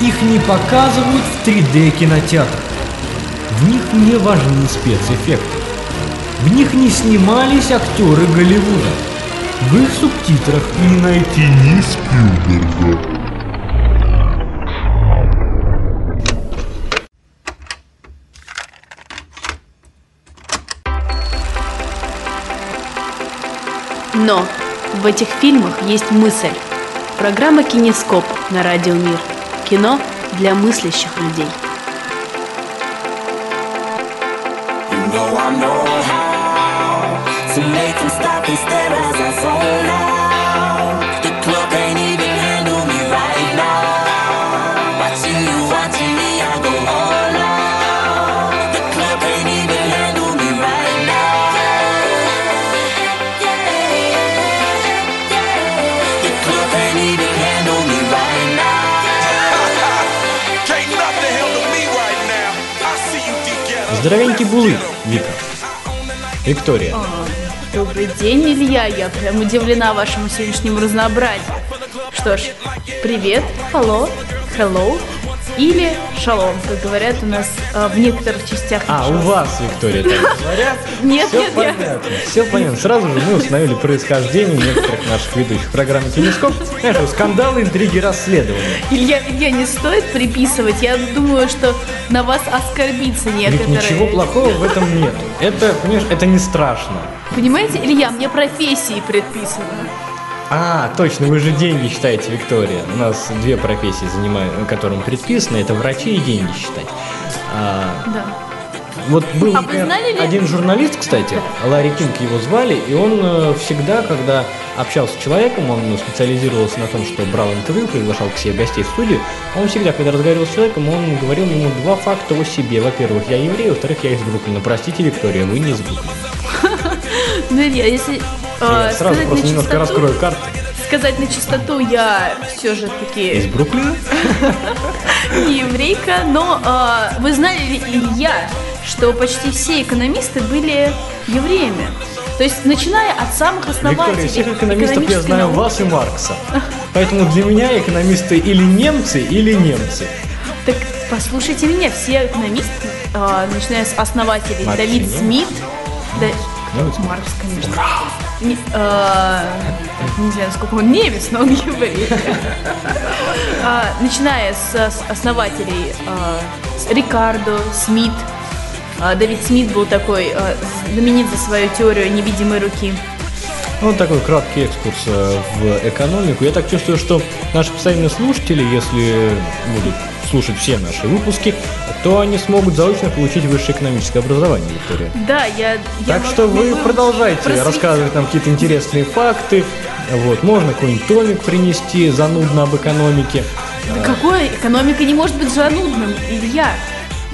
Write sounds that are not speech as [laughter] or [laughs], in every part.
Их не показывают в 3D кинотеатрах. В них не важны спецэффекты. В них не снимались актеры Голливуда. В их субтитрах не найти ни Спилберга. Но в этих фильмах есть мысль. Программа «Кинескоп» на Радио Мир. Кино для мыслящих людей. You know together. Здоровенький булы, Вика. Виктория. Добрый день, Илья. Я прям удивлена вашему сегодняшнему разнообразию. Что ж, привет, hello, hello или шалом, как говорят у нас э, в некоторых частях. А, у вас, Виктория, так [laughs] говорят? Нет, Все нет, нет. понятно, все понятно. Сразу же мы установили происхождение некоторых наших ведущих программ «Телескоп». Знаешь, скандалы, интриги, расследования. Илья, Илья, не стоит приписывать. Я думаю, что на вас оскорбиться Ведь некоторые. ничего плохого в этом нет. Это, понимаешь, это не страшно. Понимаете, Илья, мне профессии предписаны. А, точно, вы же деньги считаете, Виктория. У нас две профессии, занимают, которым предписано. Это врачи и деньги считать. А, Да. Вот был А например, знали ли- один журналист, кстати, Ларри Кинг его звали, и он э, всегда, когда общался с человеком, он ну, специализировался на том, что брал интервью, приглашал к себе гостей в студию, он всегда, когда разговаривал с человеком, он говорил ему два факта о себе. Во-первых, я еврей, во-вторых, я из Бруклина. Простите, Виктория, вы не из Бруклина. [laughs] Ну, Илья, если э, Я сразу сказать просто на немножко чистоту- раскрою карты. Сказать на чистоту, я все же Из таки Бруклина? [laughs] не еврейка, но э, вы знали ли, Илья, что почти все экономисты были евреями? То есть, начиная от самых основателей Виктория, всех экономистов я знаю науки. вас и Маркса. [laughs] Поэтому для меня экономисты или немцы, или немцы. Так послушайте меня, все экономисты, э, начиная с основателей Маркс Давид? Смит, да? Маркс, конечно. Не, э, не знаю, сколько он немец, но он еврей. Начиная с основателей Рикардо, Смит. А, Давид Смит был такой знаменит за свою теорию невидимой руки. Ну, Вот такой краткий экскурс э, в экономику. Я так чувствую, что наши постоянные слушатели, если будут слушать все наши выпуски, то они смогут заочно получить высшее экономическое образование, Виктория. Да, я... я Так могу- что вы продолжайте просветить. рассказывать нам какие-то интересные факты. Вот, можно какой-нибудь томик принести занудно об экономике. Да какой экономика не может быть занудным, Илья?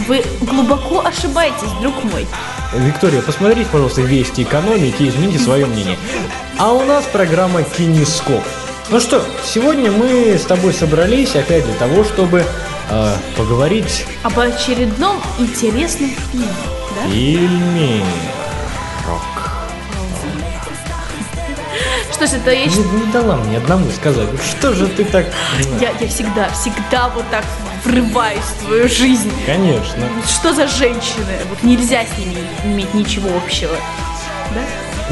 Вы глубоко ошибаетесь, друг мой. Виктория, посмотрите, пожалуйста, вести экономики и измените свое мнение. А у нас программа Кинескоп. Ну что, сегодня мы с тобой собрались опять для того, чтобы э, поговорить Об очередном интересном фильме, да? фильме. Что ж, это я, Не, не дала мне одному сказать. Что же ты так... я, я всегда, всегда вот так врываюсь в твою жизнь. Конечно. Что за женщины? Вот нельзя с ними иметь ничего общего. Да?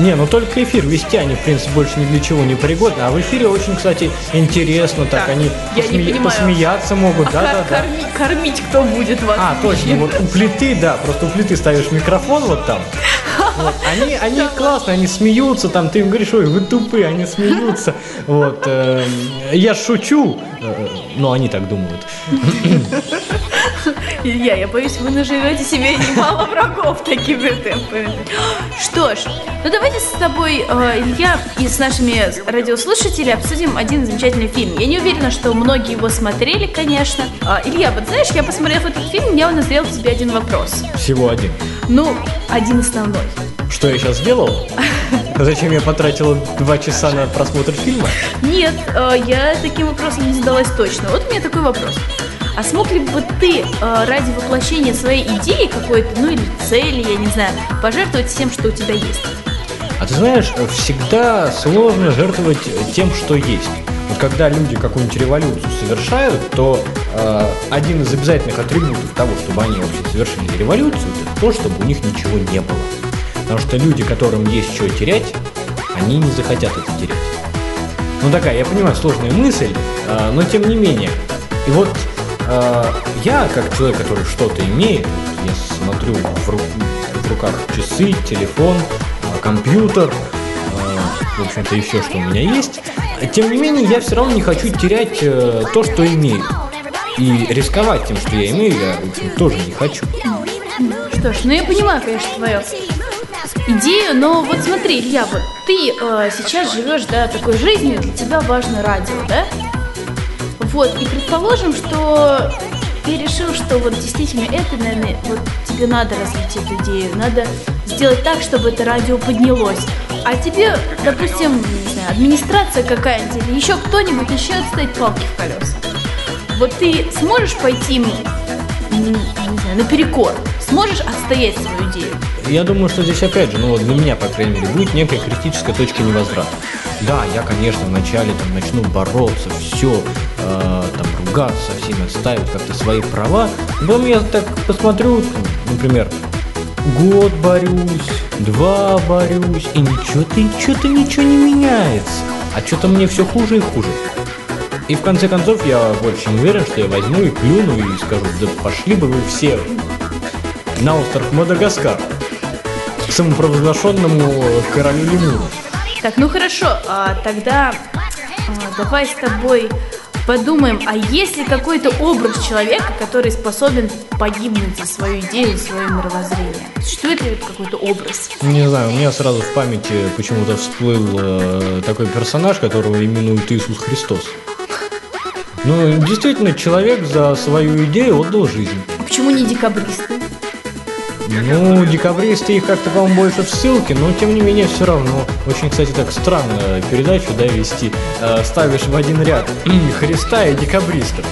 Не, ну только эфир вести они, в принципе, больше ни для чего не пригодны. А в эфире очень, кстати, интересно так. Так, они понимаю. посмеяться могут, А да-да-да. кор- корми- кормить кто будет вас? А, точно, вот у плиты, да, просто у плиты ставишь микрофон вот там. Вот, Они, они классные, они смеются, там, ты им говоришь, ой, вы тупые, они смеются. Вот, эм, я шучу, э, но они так думают. Илья, я боюсь, вы наживете себе немало врагов такими темпами. Что ж, ну давайте с тобой, э, Илья, и с нашими радиослушателями обсудим один замечательный фильм. Я не уверена, что многие его смотрели, конечно. А, Илья, вот знаешь, я посмотрев этот фильм, я назрел к тебе один вопрос. Всего один. Ну, один основной. Что я сейчас сделал? Зачем я потратила два часа на просмотр фильма? Нет, э, я таким вопросом не задалась точно. Вот у меня такой вопрос. А смог ли бы ты э, ради воплощения своей идеи какой-то, ну или цели, я не знаю, пожертвовать всем, что у тебя есть? А ты знаешь, всегда сложно жертвовать тем, что есть. Вот когда люди какую-нибудь революцию совершают, то э, один из обязательных атрибутов того, чтобы они вообще совершили революцию, это то, чтобы у них ничего не было. Потому что люди, которым есть что терять, они не захотят это терять. Ну такая, я понимаю, сложная мысль, э, но тем не менее. И вот э, я, как человек, который что-то имеет, я смотрю в, ру- в руках часы, телефон, э, компьютер, э, в общем-то, еще что у меня есть. Тем не менее, я все равно не хочу терять э, то, что имею. И рисковать тем, что я имею, я, в общем, тоже не хочу. Что ж, ну я понимаю, конечно, твою идею, но вот смотри, Илья, вот ты э, сейчас живешь, да, такой жизнью, для тебя важно радио, да? Вот, и предположим, что ты решил, что вот действительно это, наверное, вот тебе надо развить эту идею, надо сделать так, чтобы это радио поднялось. А тебе, допустим, не знаю, администрация какая-нибудь или еще кто-нибудь начнет ставить палки в колеса. Вот ты сможешь пойти им, не знаю, наперекор? Сможешь отстоять свою идею? Я думаю, что здесь опять же, ну вот для меня, по крайней мере, будет некая критическая точка невозврата. Да, я, конечно, вначале там начну бороться, все, там ругаться со всеми, отстаивать как-то свои права. Потом я так посмотрю, например, год борюсь, два борюсь, и ничего-то, что-то ничего не меняется. А что-то мне все хуже и хуже. И в конце концов я больше чем уверен, что я возьму и плюну и скажу, да пошли бы вы все на остров Мадагаскар к самопровозглашенному королю лемуров. Так, ну хорошо, а, тогда а, давай с тобой подумаем, а есть ли какой-то образ человека, который способен погибнуть за свою идею, свое мировоззрение? Существует ли какой-то образ? Не знаю, у меня сразу в памяти почему-то всплыл э, такой персонаж, которого именуют Иисус Христос. Ну, действительно, человек за свою идею отдал жизнь. А почему не декабристы? Ну, декабристы их как-то, по-моему, больше в ссылке, но тем не менее все равно. Очень, кстати, так странно передачу, да, вести. Э, ставишь в один ряд Христа и декабристов.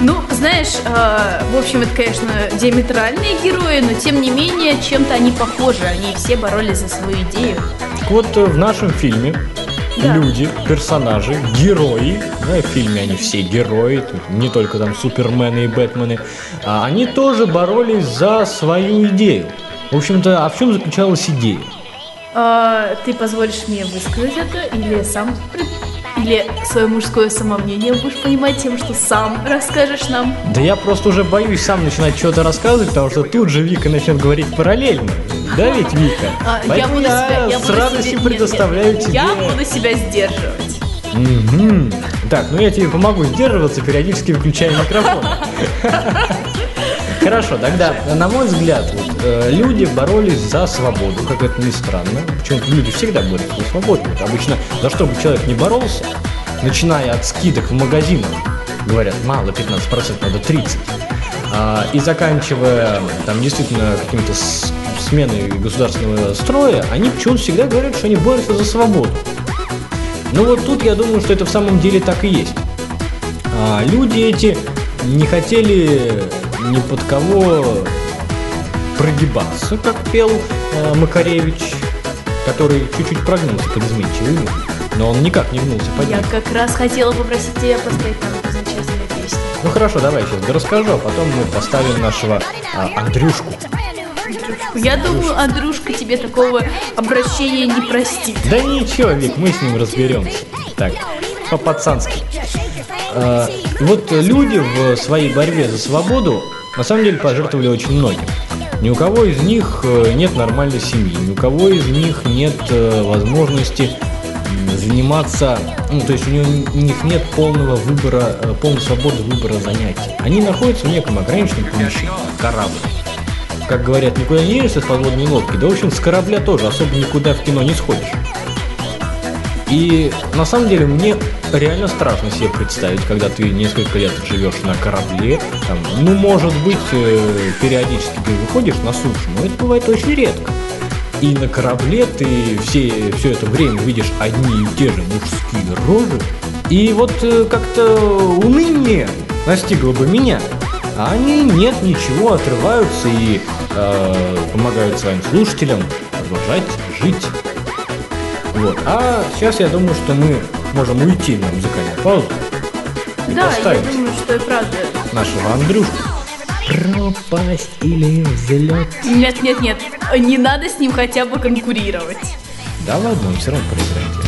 Ну, знаешь, э, в общем, это, конечно, диаметральные герои, но тем не менее, чем-то они похожи. Они все боролись за свою идею. Так вот, э, в нашем фильме Да. люди, персонажи, герои, да, в фильме они все герои, не только там супермены и бэтмены, а они тоже боролись за свою идею. В общем-то, а в чем заключалась идея? А, ты позволишь мне высказать это или сам пред- или свое мужское самомнение будешь понимать тем, что сам расскажешь нам? Да я просто уже боюсь сам начинать что-то рассказывать, потому что тут же Вика начнет говорить параллельно. Да ведь, Вика? А, я буду себя, я с буду радостью нет, предоставляю нет, тебе... Я буду себя сдерживать. Мгм. Так, ну я тебе помогу сдерживаться, периодически выключая микрофон. [laughs] Хорошо, тогда, на мой взгляд, вот, э, люди боролись за свободу, как это ни странно. Почему-то люди всегда борются за свободу. Вот обычно, за что бы человек не боролся, начиная от скидок в магазинах, говорят, мало 15%, надо 30%. А, и заканчивая там действительно какими-то с- сменой государственного строя, они почему-то всегда говорят, что они борются за свободу. Ну вот тут я думаю, что это в самом деле так и есть. А, люди эти не хотели ни под кого прогибаться, как пел э, Макаревич, который чуть-чуть прогнулся под изменчивый мир. Но он никак не гнулся под Я как раз хотела попросить тебя поставить нам эту замечательную песню. Ну хорошо, давай сейчас расскажу, а потом мы поставим нашего а, Андрюшку. Я думаю, Андрюшка тебе такого обращения не простит. Да ничего, Вик, мы с ним разберемся. Так, по-пацански. А, вот люди в своей борьбе за свободу на самом деле пожертвовали очень многим. Ни у кого из них э, нет нормальной семьи, ни у кого из них нет э, возможности заниматься, ну, то есть у, них нет полного выбора, э, полной свободы выбора занятий. Они находятся в неком ограниченном помещении, корабль. Как говорят, никуда не едешь с подводной лодки, да, в общем, с корабля тоже особо никуда в кино не сходишь. И на самом деле мне реально страшно себе представить, когда ты несколько лет живешь на корабле, там, ну, может быть, э, периодически ты выходишь на сушу, но это бывает очень редко. И на корабле ты все, все это время видишь одни и те же мужские рожи. И вот э, как-то уныние настигло бы меня. А они нет, ничего, отрываются и э, помогают своим слушателям продолжать жить. Вот. А сейчас я думаю, что мы можем уйти на музыкальную паузу и Да, я поставить думаю, что и правда. нашего Андрюшку. Пропасть или взлет? Нет, нет, нет, не надо с ним хотя бы конкурировать. Да ладно, он все равно проиграет.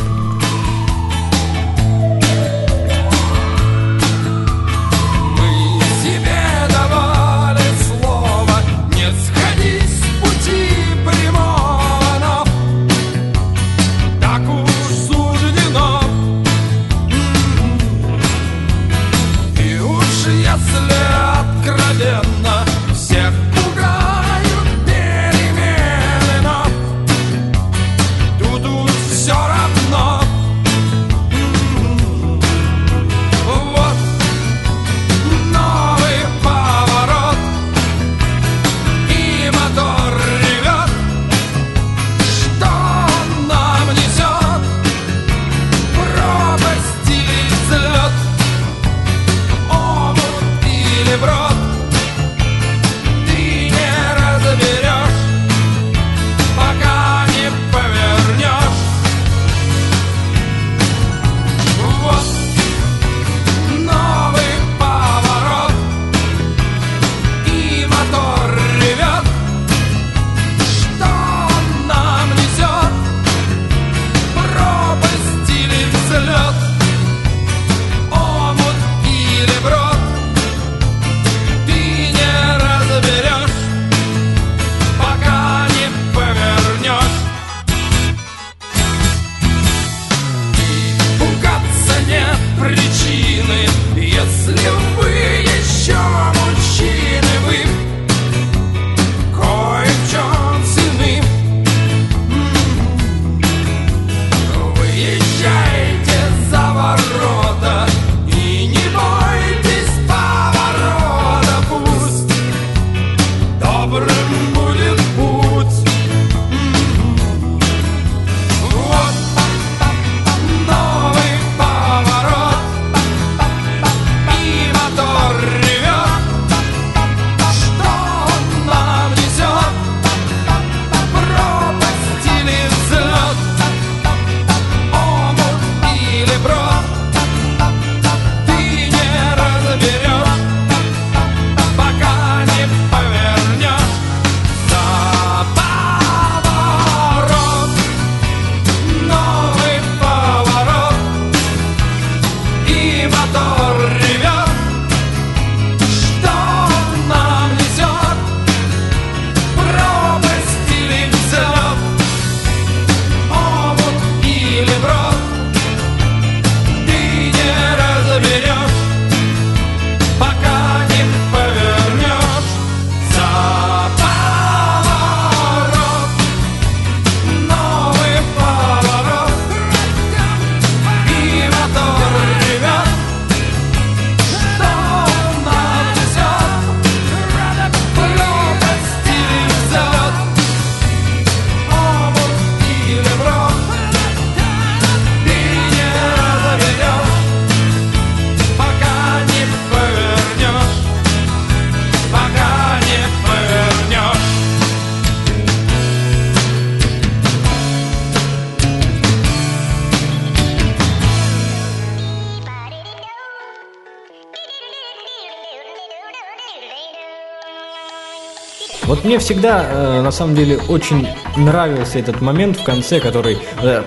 Вот мне всегда, э, на самом деле, очень нравился этот момент в конце, который... э,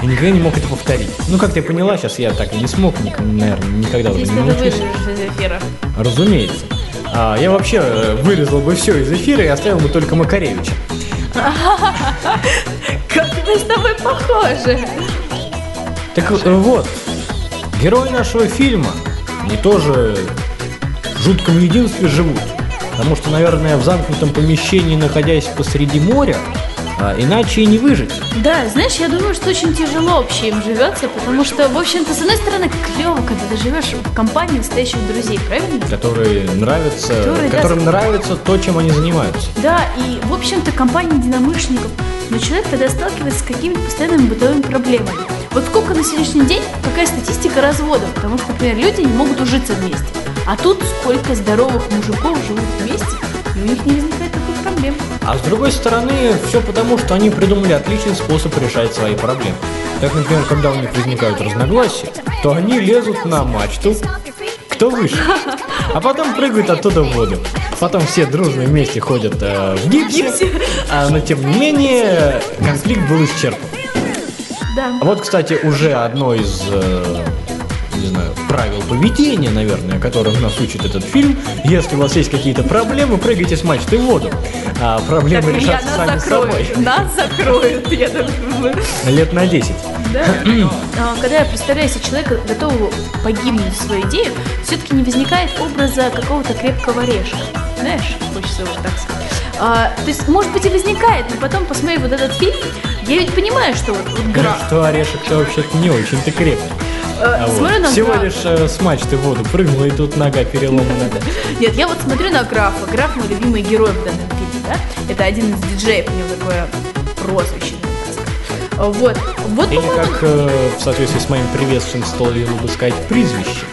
Я никогда не мог это повторить. Ну, как ты поняла, сейчас я так и не смог, наверное, никогда уже Здесь не надо научусь. вырежешь из эфира. Разумеется. А, я вообще э, вырезал бы все из эфира и оставил бы только Макаревича. [laughs] Как мы с тобой похожи. Так э, вот, герои нашего фильма, они тоже в жутком единстве живут. Потому что, наверное, в замкнутом помещении, находясь посреди моря, а, иначе и не выжить. Да, знаешь, я думаю, что очень тяжело вообще им живется, потому что, в общем-то, с одной стороны, клево, когда ты живешь в компании настоящих друзей, правильно? Которые нравятся, Которые, да, которым за- нравится то, чем они занимаются. Да, и, в общем-то, компания единомышленников. Но человек тогда сталкивается с какими-то постоянными бытовыми проблемами. Вот сколько на сегодняшний день, какая статистика разводов? Потому что, например, люди не могут ужиться вместе. А тут сколько здоровых мужиков живут вместе, и у них не возникает такой проблем. А с другой стороны, все потому, что они придумали отличный способ решать свои проблемы. Так, например, когда у них возникают разногласия, то они лезут на мачту, кто выше, а потом прыгают оттуда в воду. Потом все дружно вместе ходят э, в гипсе, а, но тем не менее конфликт был исчерпан. Да. Вот, кстати, уже одно из, э, знаю, правил поведения, наверное, которым нас учит этот фильм. Если у вас есть какие-то проблемы, прыгайте с мачты в воду. А проблемы Так, решатся нас сами собой. закроют. Нас закроют, я думаю. Лет на 10. Да. А, Когда я представляю себе человека, готового погибнуть в свою идею, все-таки не возникает образа какого-то крепкого орешка. Знаешь, хочется вот так сказать. А, то есть, может быть, и возникает, но потом, посмотрев вот этот фильм, я ведь понимаю, что вот, вот граф. Что орешек-то вообще-то не очень-то крепкий. э, А вот. Всего графа. лишь э, с мачты в воду прыгнула, и тут нога переломана. [laughs] Нет, я вот смотрю на графа. Граф мой любимый герой в данном фильме, да? Это один из диджеев, у него такое прозвище. А, Вот. Вот, Или как э, в соответствии с моим приветствием стоило бы сказать призвище.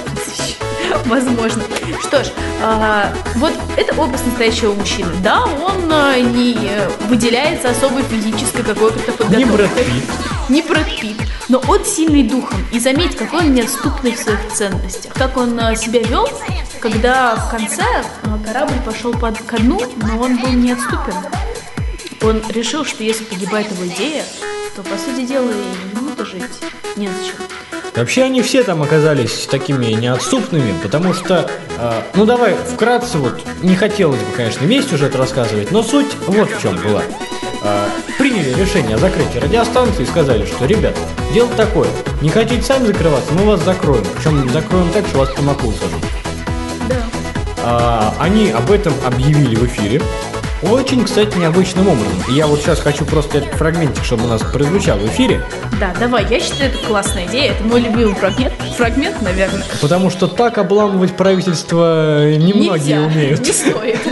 [laughs] Возможно. Что ж, а, вот это образ настоящего мужчины. Да, он а, не э, выделяется особой физической какой-то подготовкой. Не Брэд Питт. Не Брэд Питт. Но он сильный духом. И заметь, какой он неотступный в своих ценностях. Как он а, себя вел, когда в конце корабль пошел под, ко дну, но он был неотступен. Он решил, что если погибает его идея, то, по сути дела, и ему-то жить незачем. Вообще они все там оказались такими неотступными, потому что, э, ну давай вкратце вот, не хотелось бы, конечно, весь сюжет рассказывать, но суть вот в чем была. Э, приняли решение о закрытии радиостанции и сказали, что, ребят, дело такое, не хотите сами закрываться, мы вас закроем, причем закроем так, что вас по маку сажут. Да. А, они об этом объявили в эфире. Очень, кстати, необычным образом. И я вот сейчас хочу просто этот фрагментик, чтобы у нас прозвучал в эфире, Да, давай, я считаю, это классная идея. Это мой любимый фрагмент, фрагмент, наверное. потому что так обламывать правительство немногие Нельзя, умеют. не стоит. [laughs]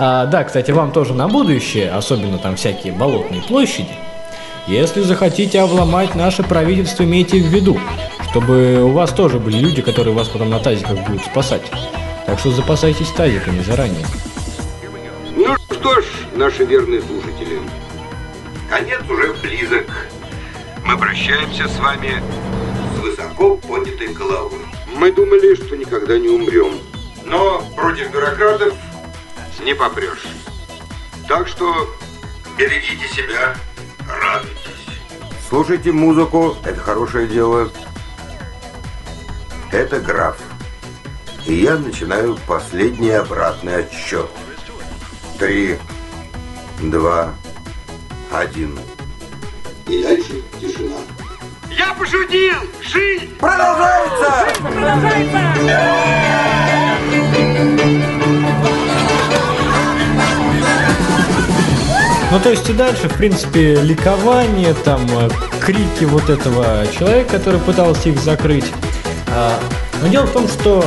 А, да, кстати, вам тоже на будущее, особенно там всякие болотные площади, если захотите обломать наше правительство, имейте в виду, чтобы у вас тоже были люди, которые вас потом на тазиках будут спасать. Так что запасайтесь тазиками заранее. Что ж, наши верные слушатели, конец уже близок. Мы прощаемся с вами с высоко поднятой головой. Мы думали, что никогда не умрем. Но против бюрократов не попрешь. Так что берегите себя, радуйтесь. Слушайте музыку, это хорошее дело. Это граф. И я начинаю последний обратный отсчет. Три, два, один. И дальше тишина. Я пошутил! Жизнь! Продолжается! Ну, то есть и дальше, в принципе, ликование, там, э, крики вот этого человека, который пытался их закрыть. А, Но дело в том, что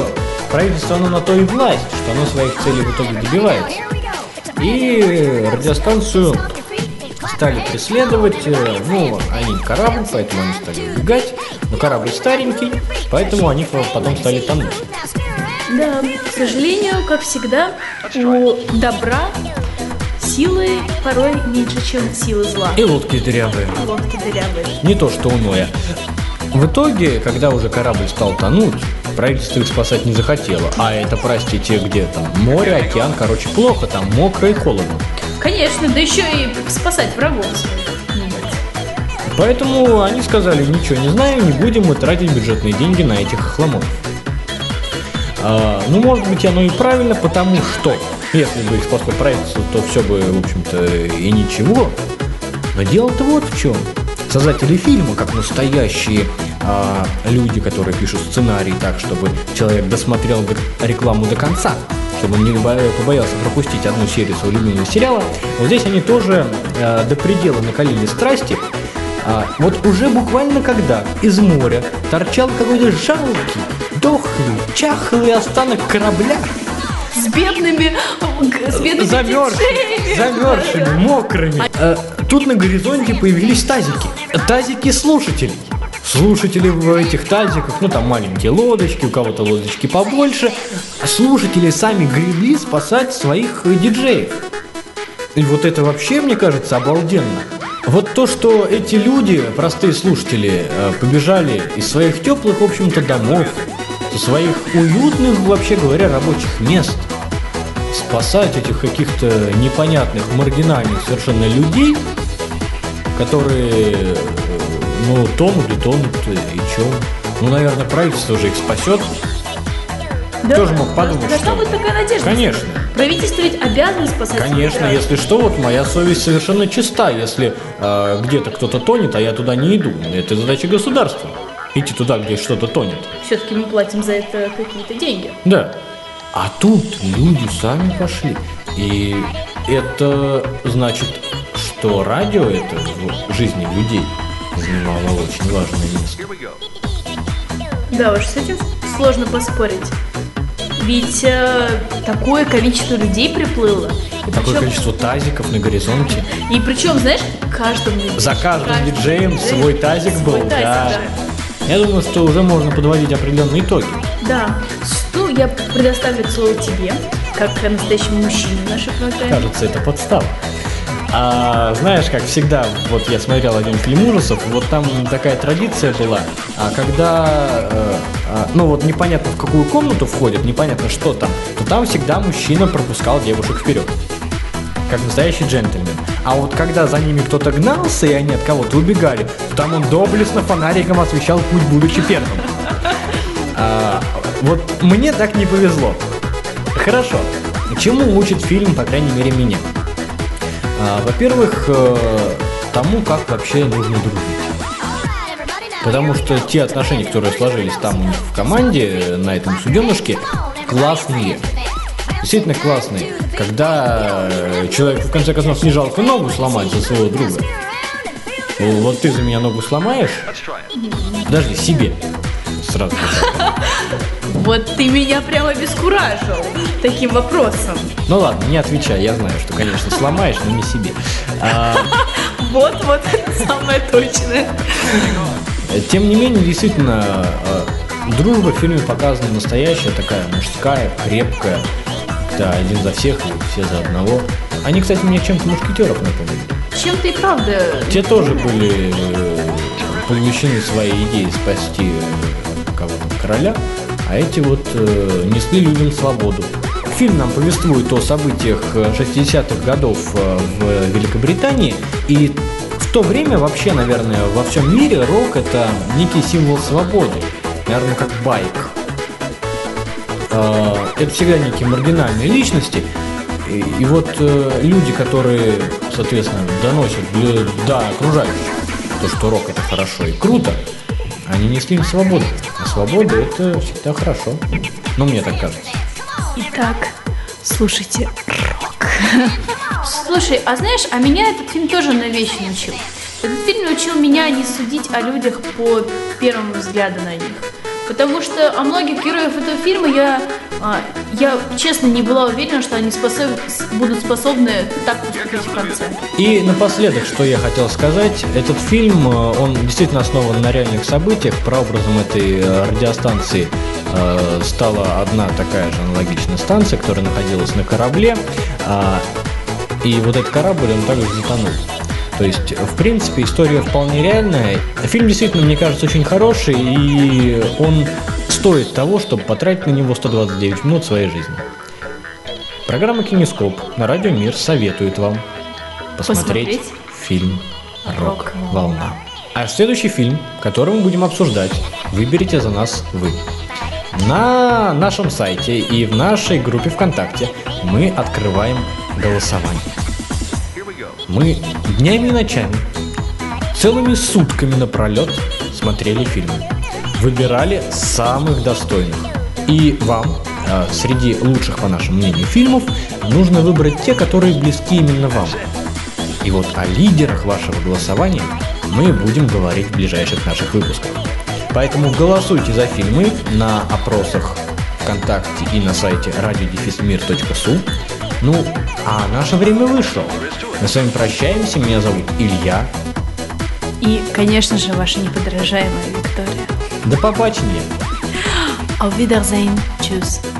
правительство, оно на то и власть, что оно своих целей в итоге добивается. И радиостанцию стали преследовать, э, ну, они корабль, поэтому они стали убегать, но корабль старенький, поэтому они потом стали тонуть. Да, к сожалению, как всегда, у добра силы порой меньше, чем силы зла. И лодки дырявые. Лодки дырявые. Не то, что у Ноя. В итоге, когда уже корабль стал тонуть, правительство их спасать не захотело. А это, простите, где там? Море, океан, короче, плохо, там мокро и холодно. Конечно, да еще и спасать врагов. Поэтому они сказали, ничего не знаем, не будем мы тратить бюджетные деньги на этих хламов. А, ну, может быть, оно и правильно, потому что, если бы их спасло правительство, то все бы, в общем-то, и ничего. Но дело-то вот в чем. Создатели фильма, как настоящие а, люди, которые пишут сценарий так, чтобы человек досмотрел до- рекламу до конца, чтобы он не боя- побоялся пропустить одну серию своего любимого сериала, вот здесь они тоже а, до предела накалили страсти, а, вот уже буквально когда из моря торчал какой-то жалкий, дохлый, чахлый останок корабля, С бедными, с бедными замерзшими, замерзшими, мокрыми. Э, Тут на горизонте появились тазики. Тазики слушателей. Слушатели в этих тазиках, ну там маленькие лодочки, у кого-то лодочки побольше, а слушатели сами гребли спасать своих диджеев. И вот это вообще, мне кажется, обалденно. Вот то, что эти люди, простые слушатели, э, побежали из своих теплых, в общем-то, домов, своих уютных, вообще говоря, рабочих мест, спасать этих каких-то непонятных, маргинальных совершенно людей, которые, э, ну, тонут и тонут, и чё? Ну, наверное, правительство уже их спасет. Да, Кто же мог подумать, Должна что- быть такая надежда. Конечно. Правительство ведь обязано спасать Конечно, своих если что, вот моя совесть совершенно чиста. Если э, где-то кто-то тонет, а я туда не иду, это задача государства. Идти туда, где что-то тонет. Все-таки мы платим за это какие-то деньги. Да. А тут люди сами пошли. И это значит, что радио это в жизни людей занимало очень важное место. Да уж, с этим сложно поспорить. Ведь э, такое количество людей приплыло. И Такое причем, количество тазиков на горизонте. и причем, знаешь, каждому За каждым каждый диджеем свой тазик был. свой тазик, да. да. Я думаю, что уже можно подводить определенные итоги. Да. Что я предоставлю слово тебе, как настоящему мужчине в нашей программе. Кажется, это подстава. А, знаешь, как всегда, вот я смотрел один фильм ужасов, вот там такая традиция была, а когда, э, а, ну вот непонятно в какую комнату входит, непонятно что там, то там всегда мужчина пропускал девушек вперед. Как настоящий джентльмен. А вот когда за ними кто-то гнался, и они от кого-то убегали, там он доблестно фонариком освещал путь, будучи первым. А, вот мне так не повезло. Хорошо. Чему учит фильм, по крайней мере, меня? А, Во-первых, э, тому, как вообще нужно дружить. Потому что те отношения, которые сложились там у них в команде, на этом суденышке, классные. Действительно классные. Когда э, человек, в конце концов, не жалко ногу сломать за своего друга. Вот ты за меня ногу сломаешь? Подожди, себе. Сразу. Вот ты меня прямо обескуражил таким вопросом. Ну ладно, не отвечай, я знаю, что, конечно, сломаешь, но не себе. А, Вот, вот, это самое точное. Тем не менее, действительно, э, дружба в фильме показана настоящая, такая мужская, крепкая, когда один за всех все за одного. Они, кстати, мне чем-то мушкетеров напомнили. Чем-то и правда. Те тоже были э, посвящены своей идее спасти э, кого-то короля, а эти вот э, несли людям свободу. Фильм нам повествует о событиях э, 60-х годов э, в Великобритании, и в то время вообще, наверное, во всем мире рок это некий символ свободы, наверное, как байк. Э, Это всегда некие маргинальные личности, и, и вот э, люди, которые, соответственно, доносят для- до окружающих то, что рок это хорошо и круто, они несли им свободу. А свобода это всегда хорошо. Ну, мне так кажется. Итак, слушайте рок. Слушай, а знаешь, а меня этот фильм тоже на вещи научил. Этот фильм научил меня не судить о людях по первому взгляду на них. Потому что о многих героев этого фильма я, а, я честно не была уверена, что они способ- будут способны так поступить в конце. И напоследок, что я хотел сказать, этот фильм, э, он действительно основан на реальных событиях. Прообразом этой э, радиостанции э, стала одна такая же аналогичная станция, которая находилась на корабле. А, И вот этот корабль, он также затонул. То есть, в принципе, история вполне реальная. Фильм действительно, мне кажется, очень хороший, и он стоит того, чтобы потратить на него 129 минут своей жизни. Программа «Кинескоп» на Радио Мир советует вам посмотреть, Посмотреть фильм «Рок-волна». А следующий фильм, который мы будем обсуждать, выберите за нас вы. На нашем сайте и в нашей группе ВКонтакте мы открываем голосование. Мы днями и ночами, целыми сутками напролет смотрели фильмы. Выбирали самых достойных. И вам, э, среди лучших, по нашему мнению, фильмов, нужно выбрать те, которые близки именно вам. И вот о лидерах вашего голосования мы будем говорить в ближайших наших выпусках. Поэтому голосуйте за фильмы на опросах ВКонтакте и на сайте radiodefismir.su. Ну, а наше время вышло. Мы с вами прощаемся, меня зовут Илья. И, конечно же, ваша неподражаемая Виктория. До побачення. Auf Wiedersehen. Tschüss.